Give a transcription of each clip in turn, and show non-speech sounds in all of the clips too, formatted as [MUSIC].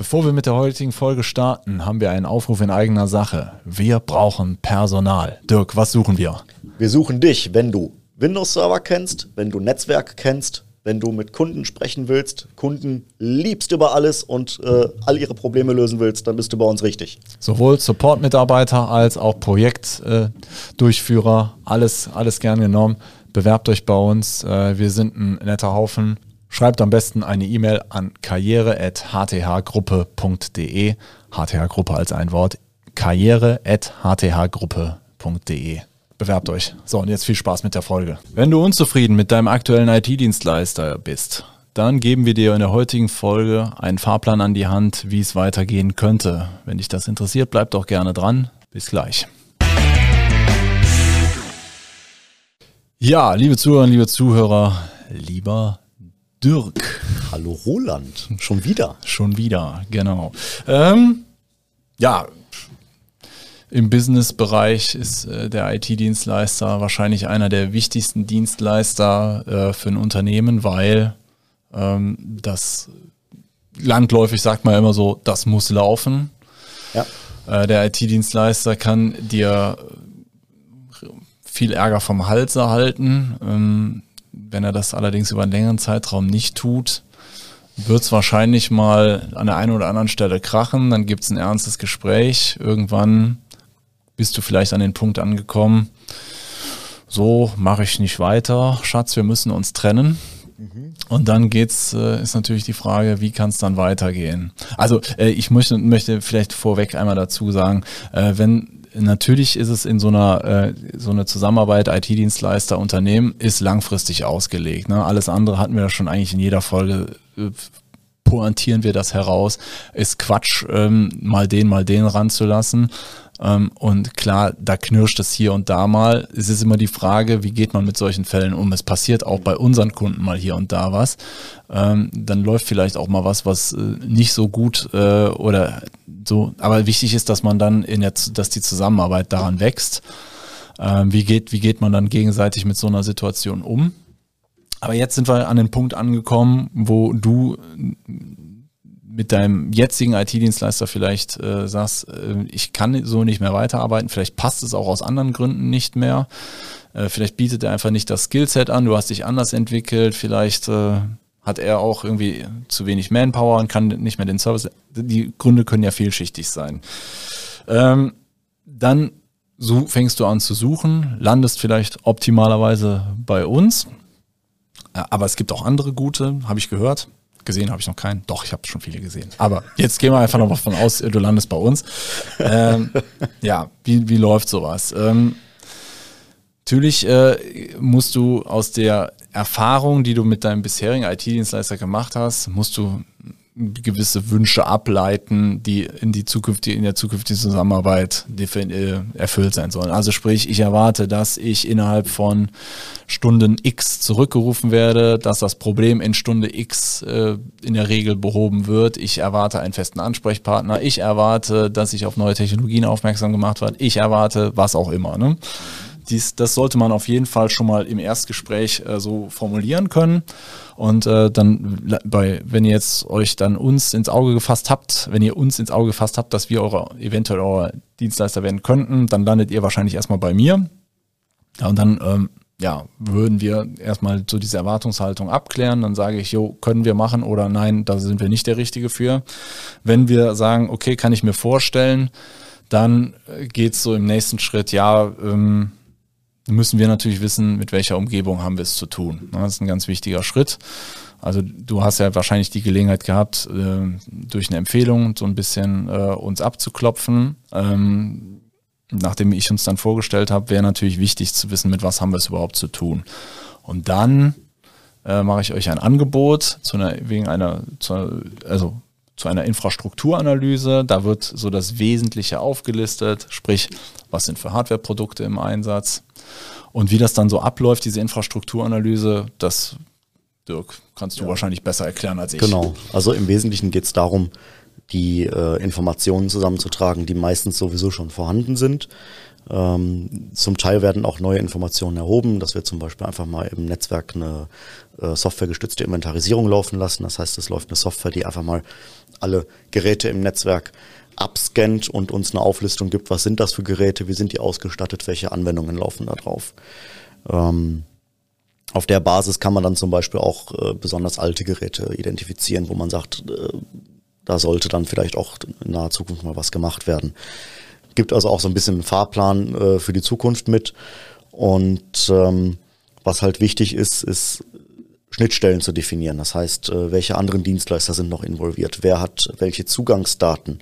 Bevor wir mit der heutigen Folge starten, haben wir einen Aufruf in eigener Sache. Wir brauchen Personal. Dirk, was suchen wir? Wir suchen dich, wenn du Windows-Server kennst, wenn du Netzwerk kennst, wenn du mit Kunden sprechen willst, Kunden liebst über alles und äh, all ihre Probleme lösen willst, dann bist du bei uns richtig. Sowohl Support-Mitarbeiter als auch Projektdurchführer, äh, alles, alles gern genommen. Bewerbt euch bei uns. Äh, wir sind ein netter Haufen. Schreibt am besten eine E-Mail an karriere.hthgruppe.de. HTH-Gruppe als ein Wort. karriere.hthgruppe.de. Bewerbt euch. So, und jetzt viel Spaß mit der Folge. Wenn du unzufrieden mit deinem aktuellen IT-Dienstleister bist, dann geben wir dir in der heutigen Folge einen Fahrplan an die Hand, wie es weitergehen könnte. Wenn dich das interessiert, bleib doch gerne dran. Bis gleich. Ja, liebe Zuhörerinnen, liebe Zuhörer, lieber Dirk. Hallo Roland, schon wieder. Schon wieder, genau. Ähm, ja, im Business-Bereich ist äh, der IT-Dienstleister wahrscheinlich einer der wichtigsten Dienstleister äh, für ein Unternehmen, weil ähm, das landläufig sagt man immer so, das muss laufen. Ja. Äh, der IT-Dienstleister kann dir viel Ärger vom Hals erhalten. Ähm, wenn er das allerdings über einen längeren Zeitraum nicht tut, wird es wahrscheinlich mal an der einen oder anderen Stelle krachen. Dann gibt es ein ernstes Gespräch. Irgendwann bist du vielleicht an den Punkt angekommen, so mache ich nicht weiter, Schatz, wir müssen uns trennen. Mhm. Und dann geht's, äh, ist natürlich die Frage, wie kann es dann weitergehen? Also äh, ich möchte, möchte vielleicht vorweg einmal dazu sagen, äh, wenn natürlich ist es in so einer äh, so eine Zusammenarbeit IT-Dienstleister Unternehmen ist langfristig ausgelegt. Ne? Alles andere hatten wir ja schon eigentlich in jeder Folge äh, pointieren wir das heraus. Ist Quatsch, ähm, mal den, mal den ranzulassen. Ähm, und klar, da knirscht es hier und da mal. Es ist immer die Frage, wie geht man mit solchen Fällen um? Es passiert auch bei unseren Kunden mal hier und da was. Ähm, dann läuft vielleicht auch mal was, was äh, nicht so gut äh, oder so. Aber wichtig ist, dass man dann in der, dass die Zusammenarbeit daran wächst. Ähm, wie geht, wie geht man dann gegenseitig mit so einer Situation um? Aber jetzt sind wir an den Punkt angekommen, wo du mit deinem jetzigen IT-Dienstleister vielleicht äh, sagst, äh, ich kann so nicht mehr weiterarbeiten, vielleicht passt es auch aus anderen Gründen nicht mehr, äh, vielleicht bietet er einfach nicht das Skillset an, du hast dich anders entwickelt, vielleicht äh, hat er auch irgendwie zu wenig Manpower und kann nicht mehr den Service. Die Gründe können ja vielschichtig sein. Ähm, dann so fängst du an zu suchen, landest vielleicht optimalerweise bei uns. Äh, aber es gibt auch andere gute, habe ich gehört. Gesehen habe ich noch keinen. Doch, ich habe schon viele gesehen. Aber jetzt gehen wir einfach noch mal von aus, du landest bei uns. Ähm, [LAUGHS] ja, wie, wie läuft sowas? Ähm, natürlich äh, musst du aus der Erfahrung, die du mit deinem bisherigen IT-Dienstleister gemacht hast, musst du gewisse Wünsche ableiten, die in die zukünftige, in der zukünftigen Zusammenarbeit äh, erfüllt sein sollen. Also sprich, ich erwarte, dass ich innerhalb von Stunden X zurückgerufen werde, dass das Problem in Stunde X äh, in der Regel behoben wird. Ich erwarte einen festen Ansprechpartner. Ich erwarte, dass ich auf neue Technologien aufmerksam gemacht werde. Ich erwarte was auch immer. Ne? Dies, das sollte man auf jeden Fall schon mal im Erstgespräch äh, so formulieren können. Und äh, dann bei, wenn ihr jetzt euch dann uns ins Auge gefasst habt, wenn ihr uns ins Auge gefasst habt, dass wir eure, eventuell euer Dienstleister werden könnten, dann landet ihr wahrscheinlich erstmal bei mir. Ja, und dann ähm, ja, würden wir erstmal so diese Erwartungshaltung abklären. Dann sage ich, jo, können wir machen oder nein, da sind wir nicht der Richtige für. Wenn wir sagen, okay, kann ich mir vorstellen, dann geht's so im nächsten Schritt, ja, ähm, müssen wir natürlich wissen, mit welcher Umgebung haben wir es zu tun. Das ist ein ganz wichtiger Schritt. Also du hast ja wahrscheinlich die Gelegenheit gehabt, äh, durch eine Empfehlung so ein bisschen äh, uns abzuklopfen. Ähm, nachdem ich uns dann vorgestellt habe, wäre natürlich wichtig zu wissen, mit was haben wir es überhaupt zu tun. Und dann äh, mache ich euch ein Angebot zu einer, wegen einer, zu, also zu einer Infrastrukturanalyse. Da wird so das Wesentliche aufgelistet, sprich, was sind für Hardwareprodukte im Einsatz, und wie das dann so abläuft, diese Infrastrukturanalyse, das, Dirk, kannst du ja. wahrscheinlich besser erklären als ich. Genau. Also im Wesentlichen geht es darum, die äh, Informationen zusammenzutragen, die meistens sowieso schon vorhanden sind. Ähm, zum Teil werden auch neue Informationen erhoben, dass wir zum Beispiel einfach mal im Netzwerk eine äh, softwaregestützte Inventarisierung laufen lassen. Das heißt, es läuft eine Software, die einfach mal alle Geräte im Netzwerk abscannt und uns eine Auflistung gibt, was sind das für Geräte, wie sind die ausgestattet, welche Anwendungen laufen da drauf. Ähm, auf der Basis kann man dann zum Beispiel auch äh, besonders alte Geräte identifizieren, wo man sagt, äh, da sollte dann vielleicht auch in naher Zukunft mal was gemacht werden. Gibt also auch so ein bisschen einen Fahrplan äh, für die Zukunft mit. Und ähm, was halt wichtig ist, ist Schnittstellen zu definieren. Das heißt, äh, welche anderen Dienstleister sind noch involviert? Wer hat welche Zugangsdaten?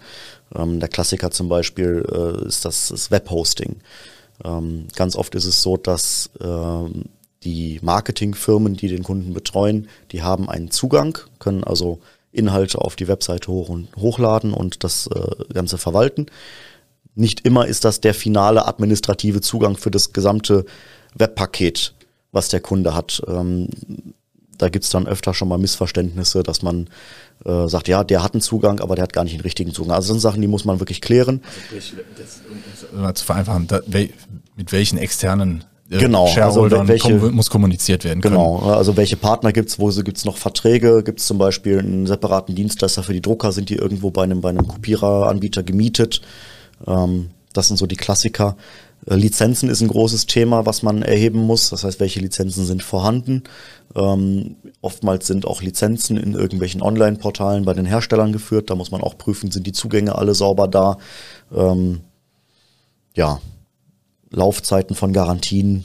Ähm, der Klassiker zum Beispiel äh, ist das, Webhosting. Ähm, ganz oft ist es so, dass ähm, die Marketingfirmen, die den Kunden betreuen, die haben einen Zugang, können also Inhalte auf die Webseite hoch und hochladen und das äh, Ganze verwalten. Nicht immer ist das der finale administrative Zugang für das gesamte Webpaket, was der Kunde hat. Da gibt's dann öfter schon mal Missverständnisse, dass man äh, sagt, ja, der hat einen Zugang, aber der hat gar nicht den richtigen Zugang. Also das sind Sachen, die muss man wirklich klären. Also, um zu vereinfachen, da, mit welchen externen äh, genau, Shareholdern also welche, kom muss kommuniziert werden können. Genau, also welche Partner gibt's, wo gibt's noch Verträge, gibt's zum Beispiel einen separaten Dienstleister für die Drucker, sind die irgendwo bei einem, bei einem Kopiereranbieter gemietet. Ähm, das sind so die Klassiker. Äh, Lizenzen ist ein großes Thema, was man erheben muss. Das heißt, welche Lizenzen sind vorhanden? Ähm, oftmals sind auch Lizenzen in irgendwelchen Online-Portalen bei den Herstellern geführt. Da muss man auch prüfen, sind die Zugänge alle sauber da? Ähm, ja, Laufzeiten von Garantien.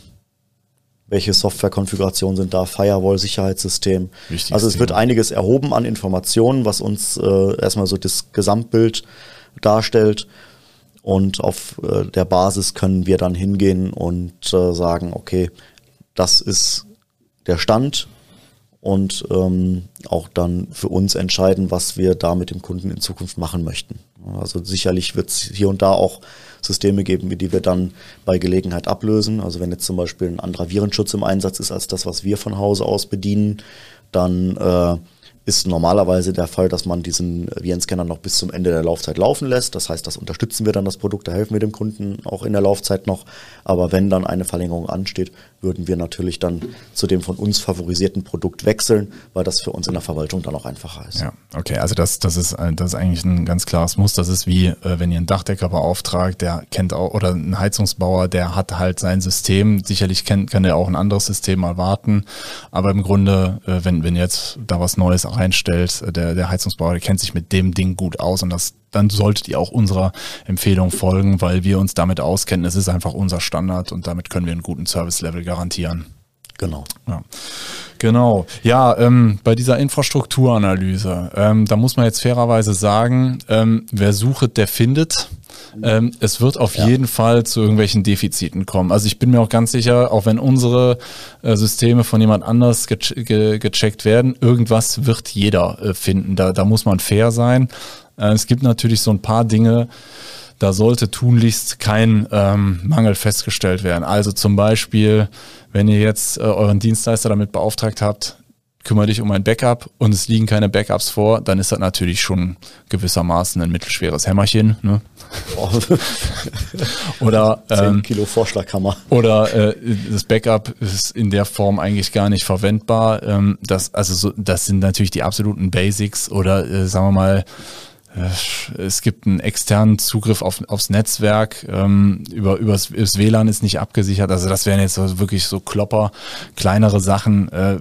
Welche Softwarekonfigurationen sind da? Firewall, Sicherheitssystem. Wichtiges also es wird einiges erhoben an Informationen, was uns äh, erstmal so das Gesamtbild darstellt. Und auf äh, der Basis können wir dann hingehen und äh, sagen, okay, das ist der Stand und ähm, auch dann für uns entscheiden, was wir da mit dem Kunden in Zukunft machen möchten. Also sicherlich wird es hier und da auch Systeme geben, die wir dann bei Gelegenheit ablösen. Also wenn jetzt zum Beispiel ein anderer Virenschutz im Einsatz ist als das, was wir von Hause aus bedienen, dann äh, ist normalerweise der Fall, dass man diesen Virenscanner noch bis zum Ende der Laufzeit laufen lässt. Das heißt, das unterstützen wir dann das Produkt, da helfen wir dem Kunden auch in der Laufzeit noch. Aber wenn dann eine Verlängerung ansteht, würden wir natürlich dann zu dem von uns favorisierten Produkt wechseln, weil das für uns in der Verwaltung dann auch einfacher ist. Ja, okay, also das, das, ist, das ist eigentlich ein ganz klares Muss. Das ist wie, äh, wenn ihr einen Dachdecker beauftragt, der kennt auch, oder einen Heizungsbauer, der hat halt sein System. Sicherlich kennt, kann er auch ein anderes System mal warten. Aber im Grunde, äh, wenn, wenn jetzt da was Neues reinstellt, äh, der, der Heizungsbauer, der kennt sich mit dem Ding gut aus und das dann solltet ihr auch unserer Empfehlung folgen, weil wir uns damit auskennen. Es ist einfach unser Standard und damit können wir einen guten Service-Level garantieren. Genau. Ja. Genau. Ja, ähm, bei dieser Infrastrukturanalyse, ähm, da muss man jetzt fairerweise sagen, ähm, wer sucht, der findet. Ähm, es wird auf ja. jeden Fall zu irgendwelchen Defiziten kommen. Also ich bin mir auch ganz sicher, auch wenn unsere äh, Systeme von jemand anders ge ge gecheckt werden, irgendwas wird jeder äh, finden. Da, da muss man fair sein. Äh, es gibt natürlich so ein paar Dinge, da sollte tunlichst kein ähm, Mangel festgestellt werden. Also zum Beispiel, wenn ihr jetzt äh, euren Dienstleister damit beauftragt habt, kümmere dich um ein Backup und es liegen keine Backups vor, dann ist das natürlich schon gewissermaßen ein mittelschweres Hämmerchen. Ne? [LAUGHS] oder ähm, Kilo Vorschlaghammer. Oder äh, das Backup ist in der Form eigentlich gar nicht verwendbar. Ähm, das, also so, das sind natürlich die absoluten Basics oder äh, sagen wir mal, äh, es gibt einen externen Zugriff auf, aufs Netzwerk, ähm, über, übers, übers WLAN ist nicht abgesichert. Also das wären jetzt wirklich so Klopper, kleinere Sachen, äh,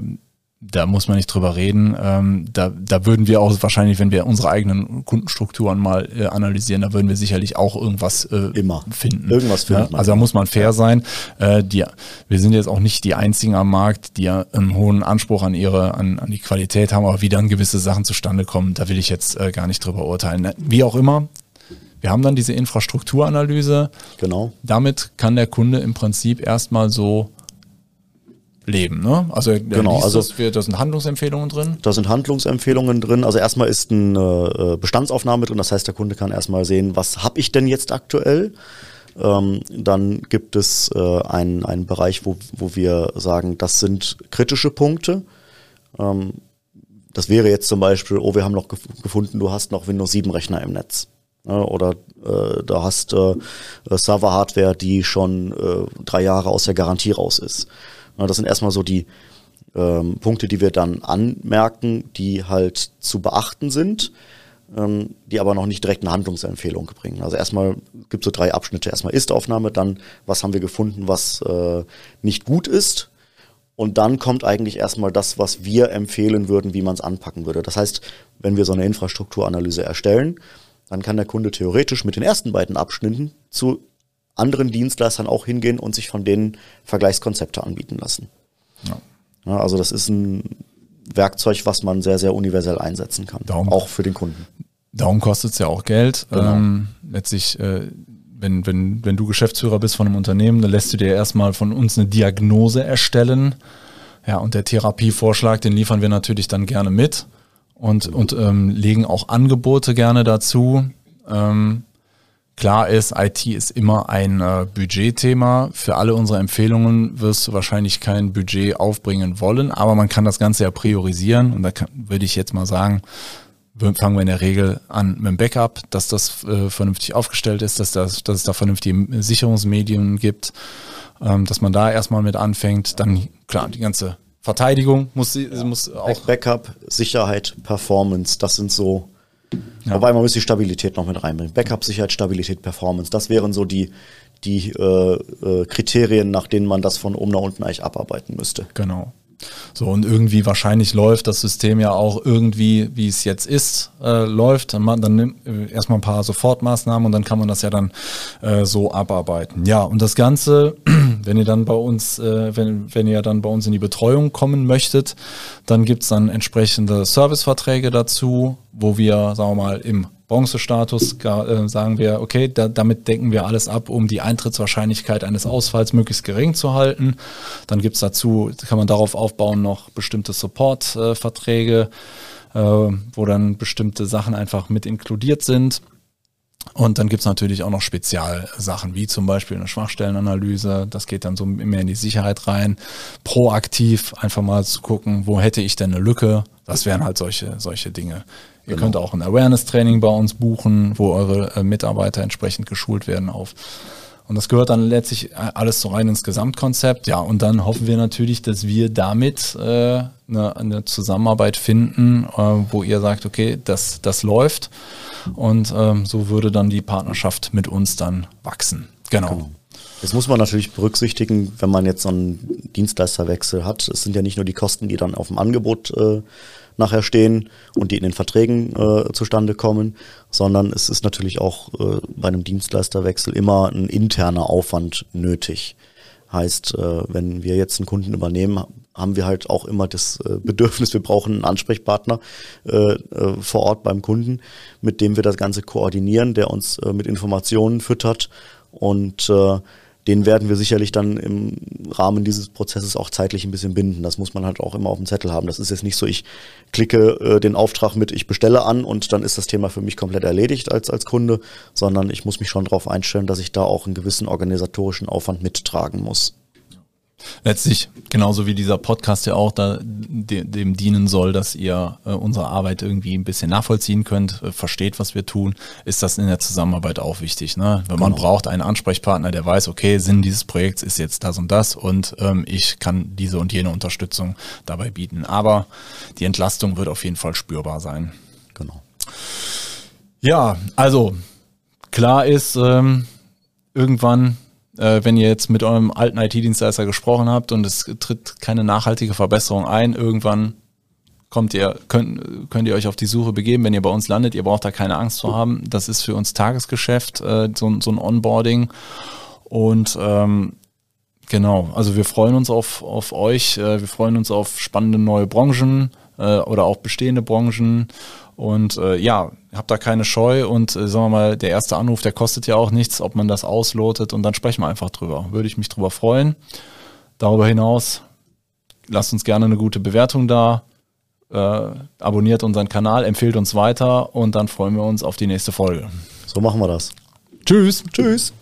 da muss man nicht drüber reden. Ähm, da, da würden wir auch wahrscheinlich, wenn wir unsere eigenen Kundenstrukturen mal äh, analysieren, da würden wir sicherlich auch irgendwas äh, Immer. finden. Irgendwas finden. Ja? Also da muss man fair sein. Äh, die, wir sind jetzt auch nicht die einzigen am Markt, die ja einen hohen Anspruch an ihre, an, an die Qualität haben, aber wie dann gewisse Sachen zustande kommen, da will ich jetzt äh, gar nicht drüber urteilen. Wie auch immer, wir haben dann diese Infrastrukturanalyse. Genau. Damit kann der Kunde im Prinzip erstmal so leben. Ne? Also genau, also das, wir, da sind Handlungsempfehlungen drin. Da sind Handlungsempfehlungen drin. Also erstmal ist eine äh, Bestandsaufnahme drin. Das heißt, der Kunde kann erstmal sehen, was habe ich denn jetzt aktuell. Ähm, dann gibt es äh, einen, einen Bereich, wo, wo wir sagen, das sind kritische Punkte. Ähm, das wäre jetzt zum Beispiel, oh, wir haben noch gef gefunden, du hast noch Windows 7 Rechner im Netz. Ne? Oder äh, da hast äh, Server-Hardware, die schon äh, drei Jahre aus der Garantie raus ist. Das sind erstmal so die ähm, Punkte, die wir dann anmerken, die halt zu beachten sind. ähm, die aber noch nicht direkt eine Handlungsempfehlung bringen. Also erstmal gibt es so drei Abschnitte. Erstmal Ist-Aufnahme, dann was haben wir gefunden, was äh, nicht gut ist. Und dann kommt eigentlich erstmal das, was wir empfehlen würden, wie man es anpacken würde. Das heißt, wenn wir so eine Infrastrukturanalyse erstellen, dann kann der Kunde theoretisch mit den ersten beiden Abschnitten zu anderen Dienstleistern auch hingehen und sich von denen Vergleichskonzepte anbieten lassen. Ja. Ja, also das ist ein Werkzeug, was man sehr, sehr universell einsetzen kann. Darum, auch für den Kunden. Darum kostet es ja auch Geld. Genau. Ähm, letztlich, äh, wenn, wenn, wenn du Geschäftsführer bist von einem Unternehmen, dann lässt du dir erstmal von uns eine Diagnose erstellen. Ja, und der Therapievorschlag, den liefern wir natürlich dann gerne mit und, und ähm, legen auch Angebote gerne dazu. Ähm, Klar ist, IT ist immer ein äh, Budgetthema. Für alle unsere Empfehlungen wirst du wahrscheinlich kein Budget aufbringen wollen, aber man kann das Ganze ja priorisieren und da kann, würde ich jetzt mal sagen, fangen wir in der Regel an mit dem Backup, dass das äh, vernünftig aufgestellt ist, dass, das, dass es da vernünftige Sicherungsmedien gibt, ähm, dass man da erstmal mit anfängt. Dann, klar, die ganze Verteidigung muss, ja. muss auch. Backup, Sicherheit, Performance, das sind so ja. Wobei man muss die Stabilität noch mit reinbringen. Backup, Sicherheit, Stabilität, Performance. Das wären so die, die äh, äh, Kriterien, nach denen man das von oben nach unten eigentlich abarbeiten müsste. Genau. So, und irgendwie wahrscheinlich läuft das System ja auch irgendwie, wie es jetzt ist, äh, läuft. Dann, dann nimmt äh, erstmal ein paar Sofortmaßnahmen und dann kann man das ja dann äh, so abarbeiten. Ja, und das Ganze, [CLEARS THROAT] wenn ihr dann bei uns, äh, wenn, wenn ihr dann bei uns in die Betreuung kommen möchtet, dann gibt's dann entsprechende Serviceverträge dazu, wo wir, sagen wir mal, im Bronzestatus äh, sagen wir, okay, da, damit decken wir alles ab, um die Eintrittswahrscheinlichkeit eines Ausfalls möglichst gering zu halten. Dann gibt's dazu, kann man darauf aufbauen, noch bestimmte Support-Verträge, äh, wo dann bestimmte Sachen einfach mit inkludiert sind. Und dann gibt's natürlich auch noch Spezialsachen, wie zum Beispiel eine Schwachstellenanalyse. Das geht dann so mehr in die Sicherheit rein. Proaktiv einfach mal zu gucken, wo hätte ich denn eine Lücke. Das wären halt solche, solche Dinge, Ihr genau. könnt auch ein Awareness-Training bei uns buchen, wo eure äh, Mitarbeiter entsprechend geschult werden auf. Und das gehört dann letztlich äh, alles so rein ins Gesamtkonzept. Ja, und dann hoffen wir natürlich, dass wir damit äh, eine, eine Zusammenarbeit finden, äh, wo ihr sagt, okay, das, das läuft. Und ähm, so würde dann die Partnerschaft mit uns dann wachsen. Genau. genau. Das muss man natürlich berücksichtigen, wenn man jetzt so einen Dienstleisterwechsel hat. Es sind ja nicht nur die Kosten, die dann auf dem Angebot äh, nachher stehen und die in den Verträgen äh, zustande kommen, sondern es ist natürlich auch äh, bei einem Dienstleisterwechsel immer ein interner Aufwand nötig. Heißt, äh, wenn wir jetzt einen Kunden übernehmen, haben wir halt auch immer das äh, Bedürfnis, wir brauchen einen Ansprechpartner äh, äh, vor Ort beim Kunden, mit dem wir das Ganze koordinieren, der uns äh, mit Informationen füttert und äh, den werden wir sicherlich dann im Rahmen dieses Prozesses auch zeitlich ein bisschen binden. Das muss man halt auch immer auf dem Zettel haben. Das ist jetzt nicht so, ich klicke äh, den Auftrag mit, ich bestelle an und dann ist das Thema für mich komplett erledigt als, als Kunde, sondern ich muss mich schon darauf einstellen, dass ich da auch einen gewissen organisatorischen Aufwand mittragen muss. Letztlich, genauso wie dieser Podcast ja auch da, de, dem dienen soll, dass ihr äh, unsere Arbeit irgendwie ein bisschen nachvollziehen könnt, äh, versteht, was wir tun, ist das in der Zusammenarbeit auch wichtig. Ne? Wenn genau. man braucht einen Ansprechpartner, der weiß, okay, Sinn dieses Projekts ist jetzt das und das und ähm, ich kann diese und jene Unterstützung dabei bieten. Aber die Entlastung wird auf jeden Fall spürbar sein. Genau. Ja, also klar ist, ähm, irgendwann äh, wenn ihr jetzt mit eurem alten IT-Dienstleister gesprochen habt und es tritt keine nachhaltige Verbesserung ein, irgendwann kommt ihr, könnt, könnt ihr euch auf die Suche begeben, wenn ihr bei uns landet. Ihr braucht da keine Angst zu haben. Das ist für uns Tagesgeschäft, äh, so, so ein Onboarding. Und ähm, genau, also wir freuen uns auf, auf euch. Äh, wir freuen uns auf spannende neue Branchen äh, oder auch bestehende Branchen. Und äh, ja, habt da keine Scheu und äh, sagen wir mal, der erste Anruf, der kostet ja auch nichts, ob man das auslotet und dann sprechen wir einfach drüber. Würde ich mich drüber freuen. Darüber hinaus, lasst uns gerne eine gute Bewertung da, äh, abonniert unseren Kanal, empfehlt uns weiter und dann freuen wir uns auf die nächste Folge. So machen wir das. Tschüss. Tschüss.